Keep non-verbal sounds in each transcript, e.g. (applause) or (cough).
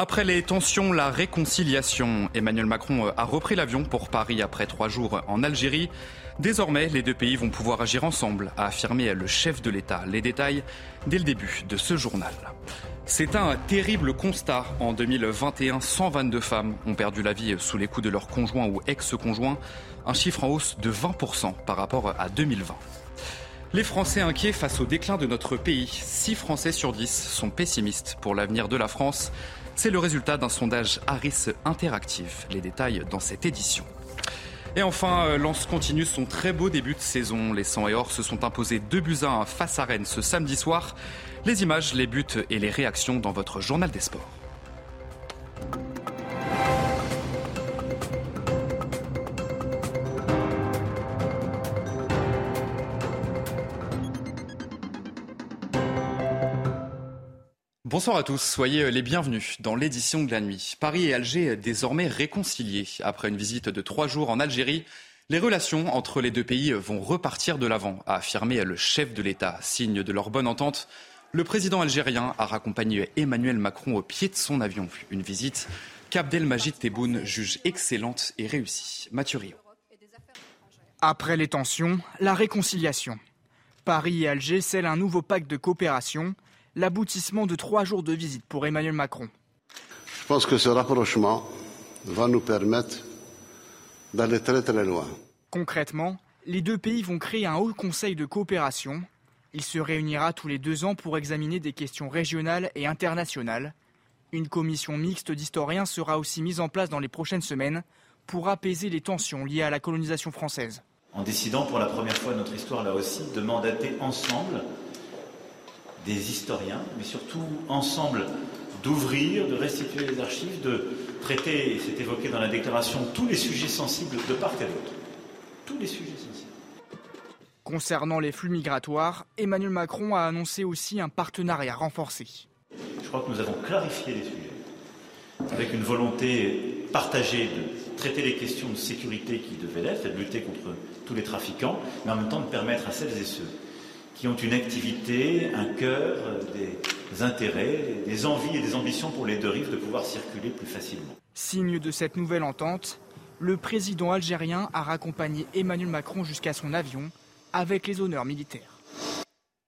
Après les tensions, la réconciliation. Emmanuel Macron a repris l'avion pour Paris après trois jours en Algérie. Désormais, les deux pays vont pouvoir agir ensemble, a affirmé le chef de l'État. Les détails dès le début de ce journal. C'est un terrible constat. En 2021, 122 femmes ont perdu la vie sous les coups de leur conjoint ou ex-conjoint, un chiffre en hausse de 20% par rapport à 2020. Les Français inquiets face au déclin de notre pays. 6 Français sur 10 sont pessimistes pour l'avenir de la France. C'est le résultat d'un sondage Harris Interactive. Les détails dans cette édition. Et enfin, euh, Lens continue son très beau début de saison. Les 100 et or se sont imposés 2 buts à 1 face à Rennes ce samedi soir. Les images, les buts et les réactions dans votre journal des sports. Bonsoir à tous, soyez les bienvenus dans l'édition de la nuit. Paris et Alger désormais réconciliés. Après une visite de trois jours en Algérie, les relations entre les deux pays vont repartir de l'avant, a affirmé le chef de l'État. Signe de leur bonne entente, le président algérien a raccompagné Emmanuel Macron au pied de son avion. Une visite qu'Abdelmajid Tebboune juge excellente et réussie. Mathieu Après les tensions, la réconciliation. Paris et Alger scellent un nouveau pacte de coopération l'aboutissement de trois jours de visite pour Emmanuel Macron. Je pense que ce rapprochement va nous permettre d'aller très très loin. Concrètement, les deux pays vont créer un haut conseil de coopération. Il se réunira tous les deux ans pour examiner des questions régionales et internationales. Une commission mixte d'historiens sera aussi mise en place dans les prochaines semaines pour apaiser les tensions liées à la colonisation française. En décidant pour la première fois de notre histoire là aussi de mandater ensemble des historiens, mais surtout ensemble d'ouvrir, de restituer les archives, de traiter, et c'est évoqué dans la déclaration, tous les sujets sensibles de part et d'autre. Tous les sujets sensibles. Concernant les flux migratoires, Emmanuel Macron a annoncé aussi un partenariat renforcé. Je crois que nous avons clarifié les sujets, avec une volonté partagée de traiter les questions de sécurité qui devaient l'être, de lutter contre tous les trafiquants, mais en même temps de permettre à celles et ceux qui ont une activité, un cœur, des intérêts, des envies et des ambitions pour les deux rives de pouvoir circuler plus facilement. Signe de cette nouvelle entente, le président algérien a raccompagné Emmanuel Macron jusqu'à son avion avec les honneurs militaires.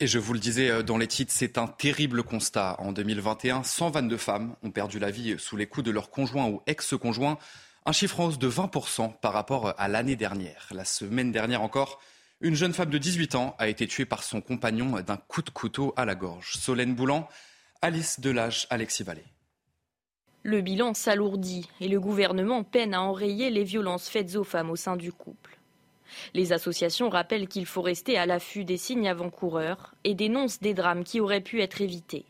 Et je vous le disais euh, dans les titres, c'est un terrible constat. En 2021, 122 femmes ont perdu la vie sous les coups de leur conjoint ou ex-conjoint, un chiffre en hausse de 20% par rapport à l'année dernière. La semaine dernière encore, une jeune femme de 18 ans a été tuée par son compagnon d'un coup de couteau à la gorge. Solène Boulan, Alice Delage, Alexis Vallée. Le bilan s'alourdit et le gouvernement peine à enrayer les violences faites aux femmes au sein du couple. Les associations rappellent qu'il faut rester à l'affût des signes avant-coureurs et dénoncent des drames qui auraient pu être évités.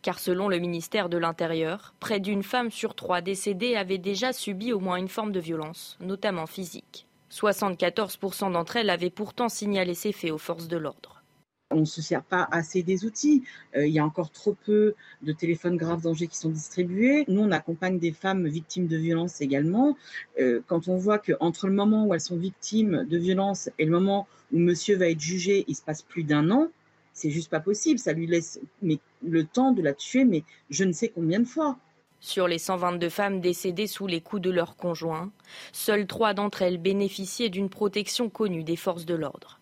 Car selon le ministère de l'Intérieur, près d'une femme sur trois décédée avait déjà subi au moins une forme de violence, notamment physique. 74% d'entre elles avaient pourtant signalé ces faits aux forces de l'ordre. On ne se sert pas assez des outils. Euh, il y a encore trop peu de téléphones graves dangers qui sont distribués. Nous, on accompagne des femmes victimes de violences également. Euh, quand on voit qu'entre le moment où elles sont victimes de violences et le moment où monsieur va être jugé, il se passe plus d'un an, c'est juste pas possible. Ça lui laisse mais, le temps de la tuer, mais je ne sais combien de fois. Sur les 122 femmes décédées sous les coups de leurs conjoints, seules trois d'entre elles bénéficiaient d'une protection connue des forces de l'ordre.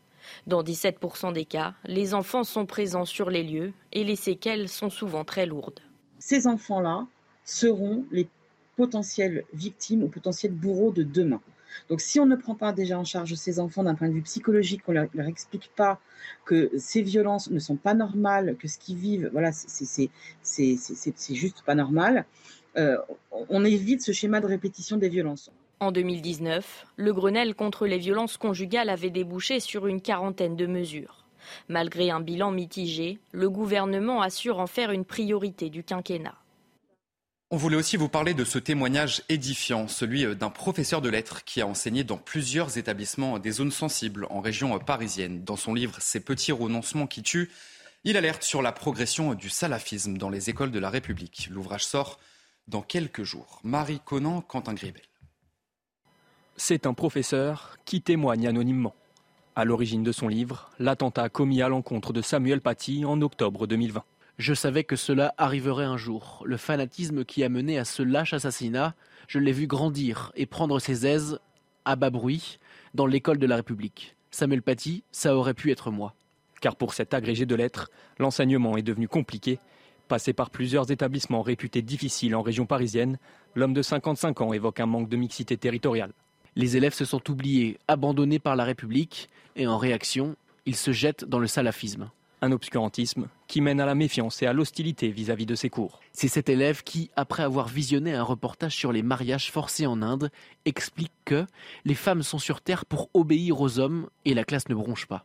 Dans 17% des cas, les enfants sont présents sur les lieux et les séquelles sont souvent très lourdes. Ces enfants-là seront les potentielles victimes ou potentiels bourreaux de demain. Donc si on ne prend pas déjà en charge ces enfants d'un point de vue psychologique, qu'on ne leur, explique pas que ces violences ne sont pas normales, que ce qu'ils vivent, voilà, c'est juste pas normal, euh, on évite ce schéma de répétition des violences. En 2019, le Grenelle contre les violences conjugales avait débouché sur une quarantaine de mesures. Malgré un bilan mitigé, le gouvernement assure en faire une priorité du quinquennat. On voulait aussi vous parler de ce témoignage édifiant, celui d'un professeur de lettres qui a enseigné dans plusieurs établissements des zones sensibles en région parisienne. Dans son livre Ces petits renoncements qui tuent, il alerte sur la progression du salafisme dans les écoles de la République. L'ouvrage sort dans quelques jours. Marie Conan, Quentin Gribel. C'est un professeur qui témoigne anonymement. À l'origine de son livre, l'attentat commis à l'encontre de Samuel Paty en octobre 2020. Je savais que cela arriverait un jour. Le fanatisme qui a mené à ce lâche assassinat, je l'ai vu grandir et prendre ses aises à bas bruit dans l'école de la République. Samuel Paty, ça aurait pu être moi. Car pour cet agrégé de lettres, l'enseignement est devenu compliqué. Passé par plusieurs établissements réputés difficiles en région parisienne, l'homme de 55 ans évoque un manque de mixité territoriale. Les élèves se sont oubliés, abandonnés par la République, et en réaction, ils se jettent dans le salafisme un obscurantisme qui mène à la méfiance et à l'hostilité vis-à-vis de ses cours. C'est cet élève qui, après avoir visionné un reportage sur les mariages forcés en Inde, explique que les femmes sont sur Terre pour obéir aux hommes et la classe ne bronche pas.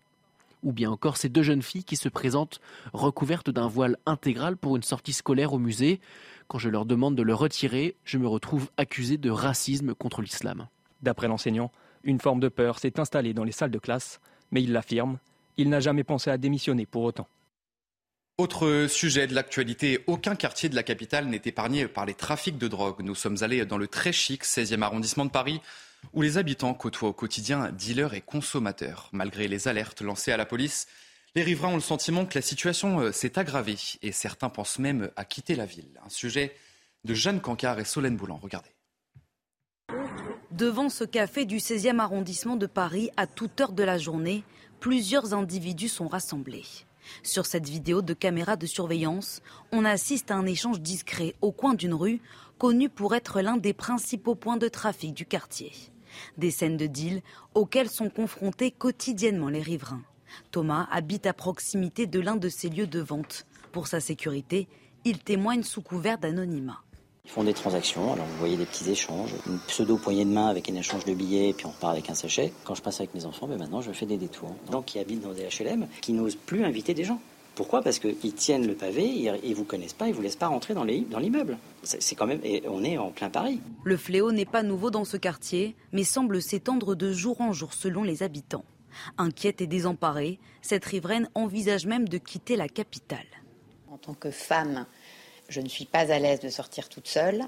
Ou bien encore ces deux jeunes filles qui se présentent recouvertes d'un voile intégral pour une sortie scolaire au musée. Quand je leur demande de le retirer, je me retrouve accusé de racisme contre l'islam. D'après l'enseignant, une forme de peur s'est installée dans les salles de classe, mais il l'affirme, il n'a jamais pensé à démissionner pour autant. Autre sujet de l'actualité, aucun quartier de la capitale n'est épargné par les trafics de drogue. Nous sommes allés dans le très chic 16e arrondissement de Paris, où les habitants côtoient au quotidien dealers et consommateurs. Malgré les alertes lancées à la police, les riverains ont le sentiment que la situation euh, s'est aggravée et certains pensent même à quitter la ville. Un sujet de Jeanne Cancard et Solène Boulan. Regardez. Devant ce café du 16e arrondissement de Paris, à toute heure de la journée, plusieurs individus sont rassemblés. Sur cette vidéo de caméra de surveillance, on assiste à un échange discret au coin d'une rue connue pour être l'un des principaux points de trafic du quartier. Des scènes de deal auxquelles sont confrontés quotidiennement les riverains. Thomas habite à proximité de l'un de ces lieux de vente. Pour sa sécurité, il témoigne sous couvert d'anonymat. Ils font des transactions, alors vous voyez des petits échanges, une pseudo poignée de main avec un échange de billets, puis on repart avec un sachet. Quand je passe avec mes enfants, ben maintenant je fais des détours. Des gens qui habitent dans des HLM, qui n'osent plus inviter des gens. Pourquoi? Parce qu'ils tiennent le pavé, ils ne vous connaissent pas, ils vous laissent pas rentrer dans l'immeuble. C'est quand même, et on est en plein Paris. Le fléau n'est pas nouveau dans ce quartier, mais semble s'étendre de jour en jour selon les habitants. Inquiète et désemparée, cette riveraine envisage même de quitter la capitale. En tant que femme, je ne suis pas à l'aise de sortir toute seule.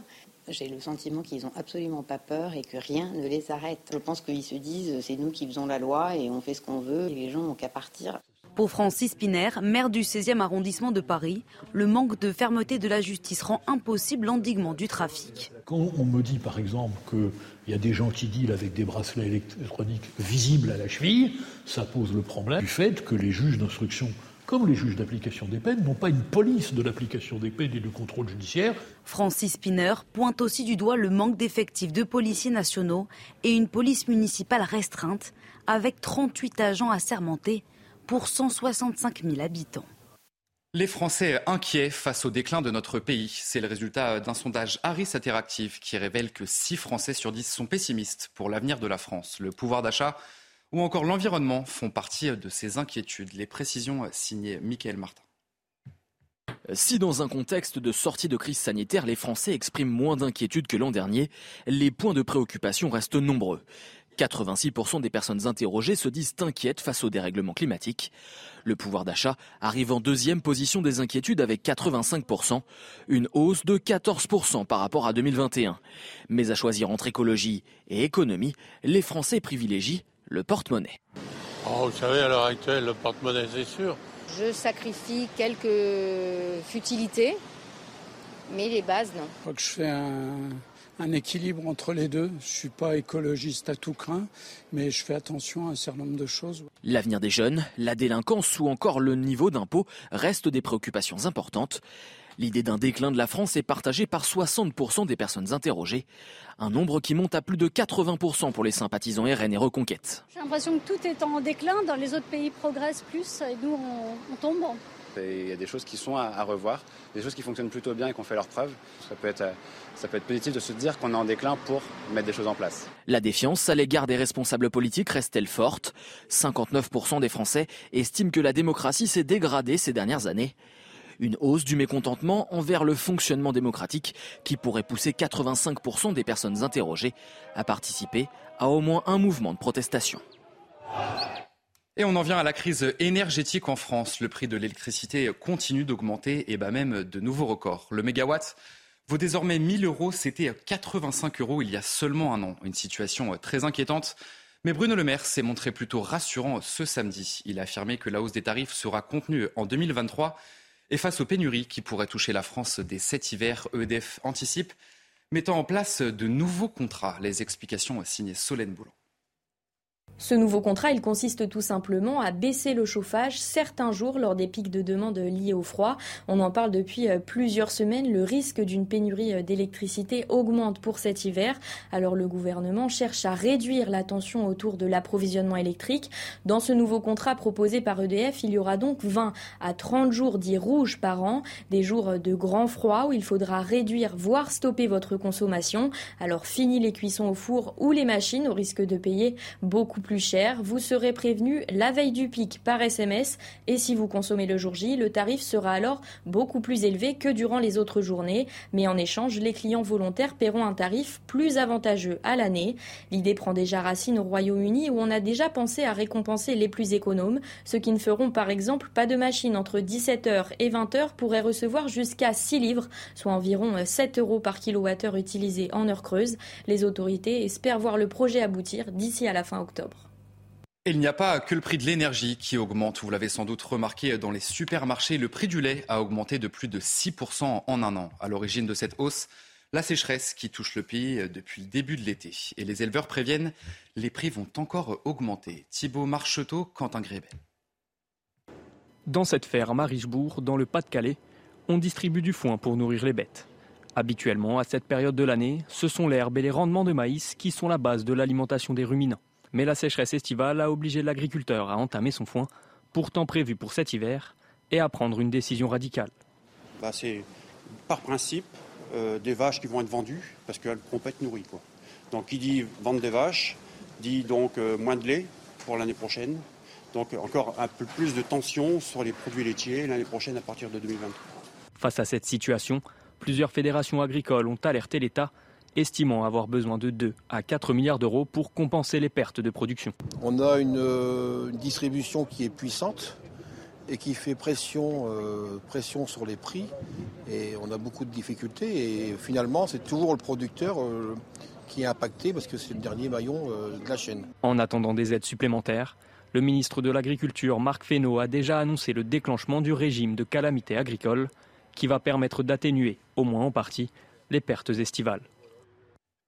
J'ai le sentiment qu'ils n'ont absolument pas peur et que rien ne les arrête. Je pense qu'ils se disent c'est nous qui faisons la loi et on fait ce qu'on veut et les gens n'ont qu'à partir. Pour Francis Piner, maire du 16e arrondissement de Paris, le manque de fermeté de la justice rend impossible l'endiguement du trafic. Quand on me dit par exemple qu'il y a des gens qui dealent avec des bracelets électroniques visibles à la cheville, ça pose le problème du fait que les juges d'instruction comme les juges d'application des peines, n'ont pas une police de l'application des peines et du contrôle judiciaire. Francis Spinner pointe aussi du doigt le manque d'effectifs de policiers nationaux et une police municipale restreinte, avec 38 agents assermentés pour 165 000 habitants. Les Français inquiets face au déclin de notre pays. C'est le résultat d'un sondage Harris Interactive qui révèle que 6 Français sur 10 sont pessimistes pour l'avenir de la France. Le pouvoir d'achat ou encore l'environnement font partie de ces inquiétudes. Les précisions signées Michael Martin. Si dans un contexte de sortie de crise sanitaire, les Français expriment moins d'inquiétude que l'an dernier, les points de préoccupation restent nombreux. 86% des personnes interrogées se disent inquiètes face au dérèglement climatique. Le pouvoir d'achat arrive en deuxième position des inquiétudes avec 85%, une hausse de 14% par rapport à 2021. Mais à choisir entre écologie et économie, les Français privilégient le porte-monnaie. Oh, vous savez, à l'heure actuelle, le porte-monnaie, c'est sûr. Je sacrifie quelques futilités, mais les bases, non. Je crois que je fais un, équilibre entre les deux. Je ne suis pas écologiste à tout craint, mais je fais attention à un certain nombre de choses. L'avenir des jeunes, la délinquance ou encore le niveau d'impôt restent des préoccupations importantes. L'idée d'un déclin de la France est partagée par 60% des personnes interrogées, un nombre qui monte à plus de 80% pour les sympathisants RN et Reconquête. J'ai l'impression que tout est en déclin, dans les autres pays progressent plus et nous on, tombe. Et il y a des choses qui sont à, revoir, des choses qui fonctionnent plutôt bien et qui ont fait leur preuve. Ça peut être, ça peut être positif de se dire qu'on est en déclin pour mettre des choses en place. La défiance à l'égard des responsables politiques reste-t-elle forte? 59% des Français estiment que la démocratie s'est dégradée ces dernières années. Une hausse du mécontentement envers le fonctionnement démocratique qui pourrait pousser 85% des personnes interrogées à participer à au moins un mouvement de protestation. Et on en vient à la crise énergétique en France. Le prix de l'électricité continue d'augmenter et bat même de nouveaux records. Le mégawatt vaut désormais 1000 euros. C'était 85 euros il y a seulement un an. Une situation très inquiétante. Mais Bruno Le Maire s'est montré plutôt rassurant ce samedi. Il a affirmé que la hausse des tarifs sera contenue en 2023 et face aux pénuries qui pourraient toucher la France dès cet hiver, EDF anticipe, mettant en place de nouveaux contrats. Les explications signées Solène Boulan. Ce nouveau contrat, il consiste tout simplement à baisser le chauffage certains jours lors des pics de demande liés au froid. On en parle depuis euh, plusieurs semaines. Le risque d'une pénurie euh, d'électricité augmente pour cet hiver. Alors le gouvernement cherche à réduire la tension autour de l'approvisionnement électrique. Dans ce nouveau contrat proposé par EDF, il y aura donc 20 à 30 jours dits rouges par an, des jours de grand froid où il faudra réduire, voire stopper votre consommation. Alors fini les cuissons au four ou les machines au risque de payer beaucoup plus cher. Vous serez prévenu la veille du pic par SMS et si vous consommez le jour J, le tarif sera alors beaucoup plus élevé que durant les autres journées. Mais en échange, les clients volontaires paieront un tarif plus avantageux à l'année. L'idée prend déjà racine au Royaume-Uni où on a déjà pensé à récompenser les plus économes. Ceux qui ne feront par exemple pas de machine entre 17h et 20h pourraient recevoir jusqu'à 6 livres, soit environ 7 euros par kilowattheure utilisé en heure creuse. Les autorités espèrent voir le projet aboutir d'ici à la fin octobre il n'y a pas que le prix de l'énergie qui augmente. Vous l'avez sans doute remarqué dans les supermarchés. Le prix du lait a augmenté de plus de 6% en un an. À l'origine de cette hausse, la sécheresse qui touche le pays depuis le début de l'été. Et les éleveurs préviennent, les prix vont encore augmenter. Thibault Marcheteau, Quentin Grébel. Dans cette ferme à Richebourg, dans le Pas-de-Calais, on distribue du foin pour nourrir les bêtes. Habituellement, à cette période de l'année, ce sont l'herbe et les rendements de maïs qui sont la base de l'alimentation des ruminants. Mais la sécheresse estivale a obligé l'agriculteur à entamer son foin, pourtant prévu pour cet hiver, et à prendre une décision radicale. Bah, c'est par principe euh, des vaches qui vont être vendues parce qu'elles ne pourront pas être nourries. Donc qui dit vendre des vaches dit donc euh, moins de lait pour l'année prochaine. Donc encore un peu plus de tension sur les produits laitiers l'année prochaine à partir de 2023. Face à cette situation, plusieurs fédérations agricoles ont alerté l'État estimant avoir besoin de 2 à 4 milliards d'euros pour compenser les pertes de production. On a une, euh, distribution qui est puissante et qui fait pression, euh, pression sur les prix. Et on a beaucoup de difficultés. Et finalement, c'est toujours le producteur euh, qui est impacté parce que c'est le dernier maillon de la chaîne. En attendant des aides supplémentaires, le ministre de l'Agriculture, Marc Fesneau, a déjà annoncé le déclenchement du régime de calamité agricole qui va permettre d'atténuer, au moins en partie, les pertes estivales.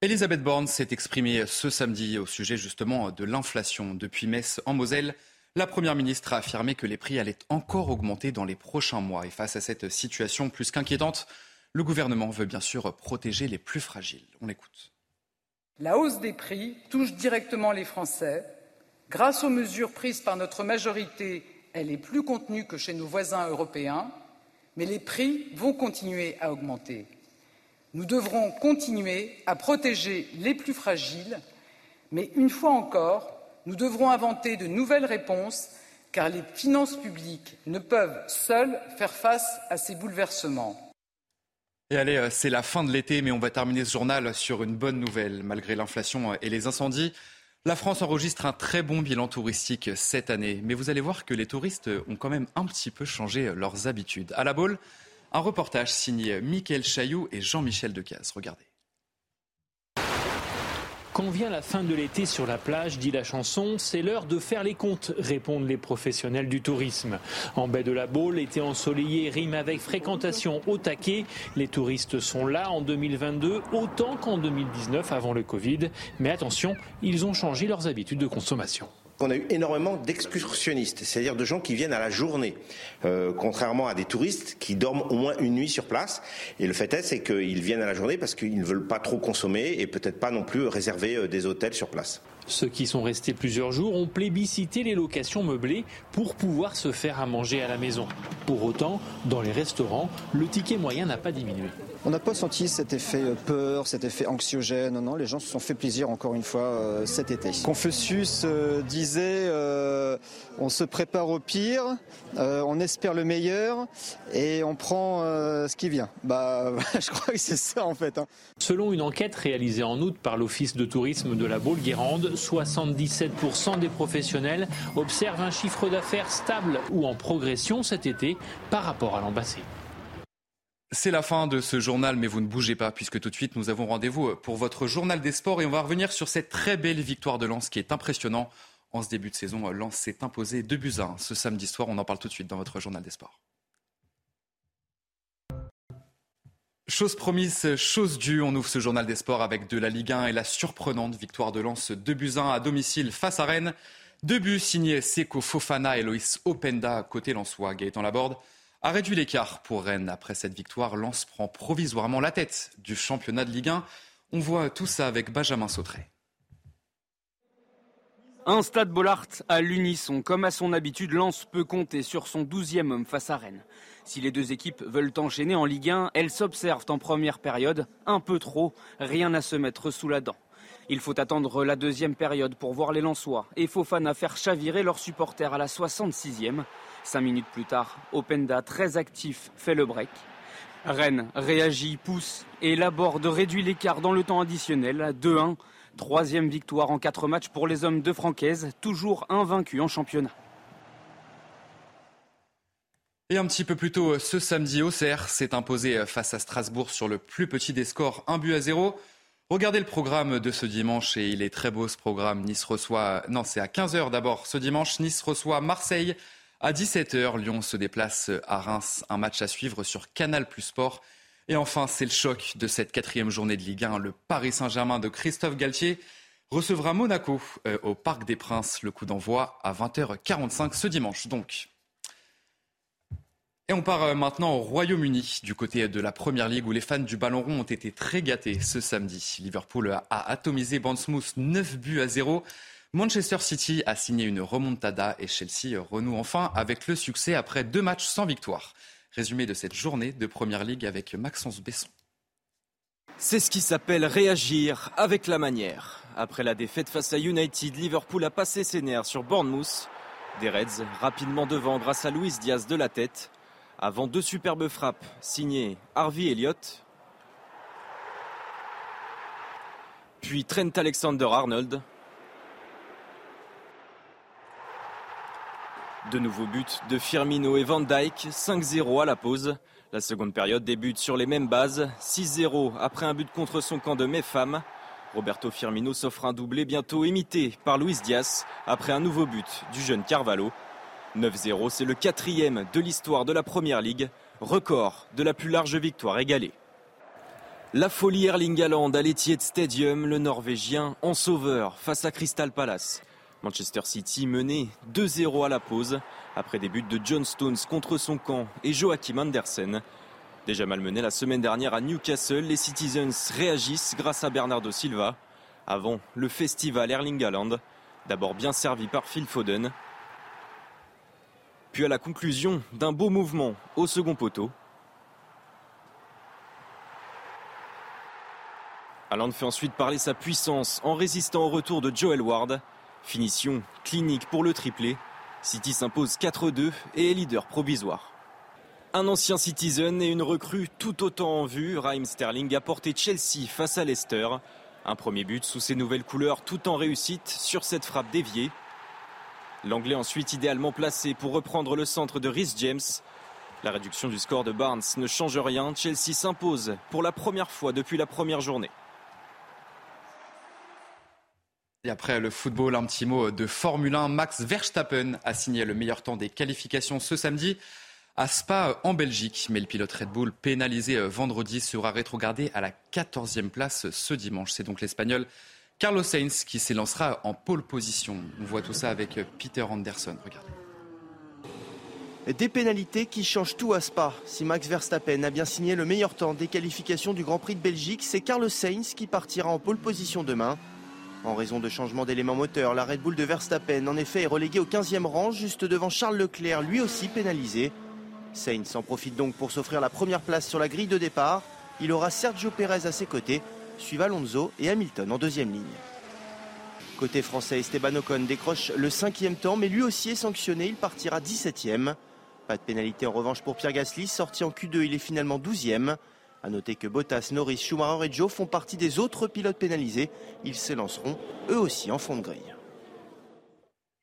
Elisabeth Borne s'est exprimée ce samedi au sujet justement de l'inflation. Depuis Metz en Moselle, la Première ministre a affirmé que les prix allaient encore augmenter dans les prochains mois. Et face à cette situation plus qu'inquiétante, le gouvernement veut bien sûr protéger les plus fragiles. On l'écoute. La hausse des prix touche directement les Français. Grâce aux mesures prises par notre majorité, elle est plus contenue que chez nos voisins européens, mais les prix vont continuer à augmenter. Nous devrons continuer à protéger les plus fragiles, mais une fois encore, nous devrons inventer de nouvelles réponses, car les finances publiques ne peuvent seules faire face à ces bouleversements. Et allez, euh, c'est la fin de l'été, mais on va terminer ce journal sur une bonne nouvelle. Malgré l'inflation et les incendies, la France enregistre un très bon bilan touristique cette année. Mais vous allez voir que les touristes ont quand même un petit peu changé leurs habitudes. À la Baule, un reportage signé Mickaël Chailloux et Jean-Michel Decaze. Regardez. Quand vient la fin de l'été sur la plage, dit la chanson, c'est l'heure de faire les comptes, répondent les professionnels du tourisme. En baie de la Baule, l'été ensoleillé rime avec fréquentation au taquet. Les touristes sont là en 2022 autant qu'en 2019 avant le Covid. Mais attention, ils ont changé leurs habitudes de consommation. On a eu énormément d'excursionnistes, c'est-à-dire de gens qui viennent à la journée, euh, contrairement à des touristes qui dorment au moins une nuit sur place. Et le fait est, c'est qu'ils viennent à la journée parce qu'ils ne veulent pas trop consommer et peut-être pas non plus réserver euh, des hôtels sur place. Ceux qui sont restés plusieurs jours ont plébiscité les locations meublées pour pouvoir se faire à manger à la maison. Pour autant, dans les restaurants, le ticket moyen n'a pas diminué. On n'a pas senti cet effet euh, peur, cet effet anxiogène. Non, les gens se sont fait plaisir encore une fois euh, cet été. Confucius euh, disait on se prépare au pire, on espère le meilleur et on prend ce qui vient. Bah, (laughs) je crois que c'est ça en fait. Hein. Selon une enquête réalisée en août par l'Office de tourisme de la Baule-Guérande, 77% des professionnels observent un chiffre d'affaires stable ou en progression cet été par rapport à l'an passé. C'est la fin de ce journal, mais vous ne bougez pas, puisque tout de suite, nous avons rendez-vous pour votre journal des sports et on va revenir sur cette très belle victoire de Lens qui est impressionnant. En ce début de saison, Lens s'est imposé 2 buts 1 ce samedi soir. On en parle tout de suite dans votre journal des sports. Chose promise, chose due, on ouvre ce journal des sports avec de la Ligue 1 et la surprenante victoire de Lens 2 buts 1 à domicile face à Rennes. Deux buts signés Seko Fofana et Loïs Openda côté Lensois. Gaëtan Laborde a réduit l'écart pour Rennes. Après cette victoire, Lens prend provisoirement la tête du championnat de Ligue 1. On voit tout ça avec Benjamin Sautré. Un stade Bollard à l'unisson. Comme à son habitude, Lens peut compter sur son douzième homme face à Rennes. Si les deux équipes veulent enchaîner en Ligue 1, elles s'observent en première période. Un peu trop, rien à se mettre sous la dent. Il faut attendre la deuxième période pour voir les Lensois et Fofana faire chavirer leurs supporters à la 66e. Cinq minutes plus tard, Openda, très actif, fait le break. Rennes réagit, pousse et Laborde réduit l'écart dans le temps additionnel, 2-1. Troisième victoire en quatre matchs pour les hommes de Francaise, toujours invaincus en championnat. Et un petit peu plus tôt ce samedi, Auxerre s'est imposé face à Strasbourg sur le plus petit des scores, un but à zéro. Regardez le programme de ce dimanche et il est très beau ce programme. Nice reçoit, non c'est à 15h d'abord ce dimanche, Nice reçoit Marseille. À 17h, Lyon se déplace à Reims. Un match à suivre sur Canal Plus Sport. Et enfin, c'est le choc de cette quatrième journée de Ligue 1. Le Paris Saint-Germain de Christophe Galtier recevra Monaco euh, au Parc des Princes. Le coup d'envoi à 20h45 ce dimanche. Donc. Et on part euh, maintenant au Royaume-Uni, du côté de la Première Ligue, où les fans du ballon rond ont été très gâtés ce samedi. Liverpool a atomisé Bournemouth 9 buts à 0. Manchester City a signé une remontada et Chelsea renoue enfin avec le succès après deux matchs sans victoire. Résumé de cette journée de Première Ligue avec Maxence Besson. C'est ce qui s'appelle réagir avec la manière. Après la défaite face à United, Liverpool a passé ses nerfs sur Bournemouth. Des Reds rapidement devant grâce à Luis Diaz de la tête. Avant deux superbes frappes signées Harvey Elliott. Puis Trent Alexander-Arnold. De nouveaux buts de Firmino et Van Dijk, 5-0 à la pause. La seconde période débute sur les mêmes bases, 6-0 après un but contre son camp de Mefam. Roberto Firmino s'offre un doublé bientôt imité par Luis Diaz après un nouveau but du jeune Carvalho. 9-0, c'est le quatrième de l'histoire de la Première Ligue, record de la plus large victoire égalée. La folie Erling Haaland à l'Etihad Stadium, le Norvégien en sauveur face à Crystal Palace. Manchester City menait 2-0 à la pause après des buts de John Stones contre son camp et Joachim Andersen. Déjà malmené la semaine dernière à Newcastle, les Citizens réagissent grâce à Bernardo Silva. Avant le festival Erling Haaland, d'abord bien servi par Phil Foden. Puis à la conclusion d'un beau mouvement au second poteau. Haaland fait ensuite parler sa puissance en résistant au retour de Joel Ward. Finition clinique pour le triplé. City s'impose 4-2 et est leader provisoire. Un ancien Citizen et une recrue tout autant en vue, Raheem Sterling a porté Chelsea face à Leicester. Un premier but sous ses nouvelles couleurs tout en réussite sur cette frappe déviée. L'anglais ensuite idéalement placé pour reprendre le centre de Rhys James. La réduction du score de Barnes ne change rien. Chelsea s'impose pour la première fois depuis la première journée. Et après le football, un petit mot de Formule 1. Max Verstappen a signé le meilleur temps des qualifications ce samedi à Spa en Belgique. Mais le pilote Red Bull, pénalisé euh, vendredi, sera rétrogradé à la 14e place ce dimanche. C'est donc l'Espagnol Carlos Sainz qui s'élancera en pole position. On voit tout ça avec euh, Peter Anderson. Regardez. Des pénalités qui changent tout à Spa. Si Max Verstappen a bien signé le meilleur temps des qualifications du Grand Prix de Belgique, c'est Carlos Sainz qui partira en pole position demain. En raison de changements d'éléments moteurs, la Red Bull de Verstappen en effet est reléguée au 15e rang, juste devant Charles Leclerc, lui aussi pénalisé. Sainz en profite donc pour s'offrir la première place sur la grille de départ. Il aura Sergio Pérez à ses côtés, suivent Alonso et Hamilton en deuxième ligne. Côté français, Esteban Ocon décroche le cinquième temps, mais lui aussi est sanctionné, il partira 17e. Pas de pénalité en revanche pour Pierre Gasly, sorti en Q2, il est finalement 12e. A noter que Bottas, Norris, Schumacher et Joe font partie des autres pilotes pénalisés. Ils s'élanceront eux aussi en fond de grille.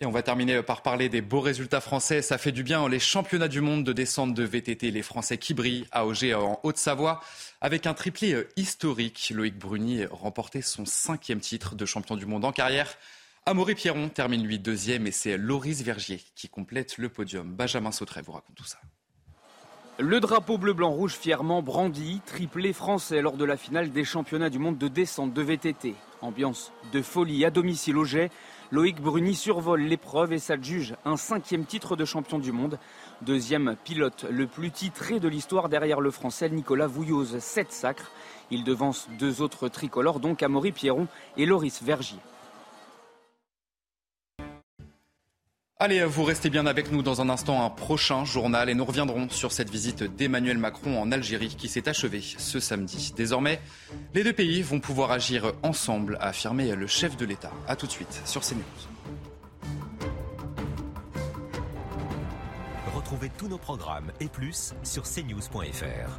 Et on va terminer par parler des beaux résultats français. Ça fait du bien. Les championnats du monde de descente de VTT, les Français qui brillent à Auger en Haute-Savoie. Avec un triplé historique, Loïc Bruni remportait son cinquième titre de champion du monde en carrière. Amaury Pierron termine lui deuxième et c'est Loris Vergier qui complète le podium. Benjamin Sautret vous raconte tout ça. Le drapeau bleu-blanc-rouge fièrement brandi, triplé français lors de la finale des championnats du monde de descente de VTT. Ambiance de folie à domicile au jet. Loïc Bruni survole l'épreuve et s'adjuge un cinquième titre de champion du monde. Deuxième pilote le plus titré de l'histoire derrière le français Nicolas Vouilloz, sept sacres. Il devance deux autres tricolores, donc Amaury Pierron et Loris Vergier. Allez, vous restez bien avec nous dans un instant, un prochain journal et nous reviendrons sur cette visite d'Emmanuel Macron en Algérie qui s'est achevée ce samedi. Désormais, les deux pays vont pouvoir agir ensemble, a affirmé le chef de l'État. A tout de suite sur CNews. Retrouvez tous nos programmes et plus sur cnews.fr.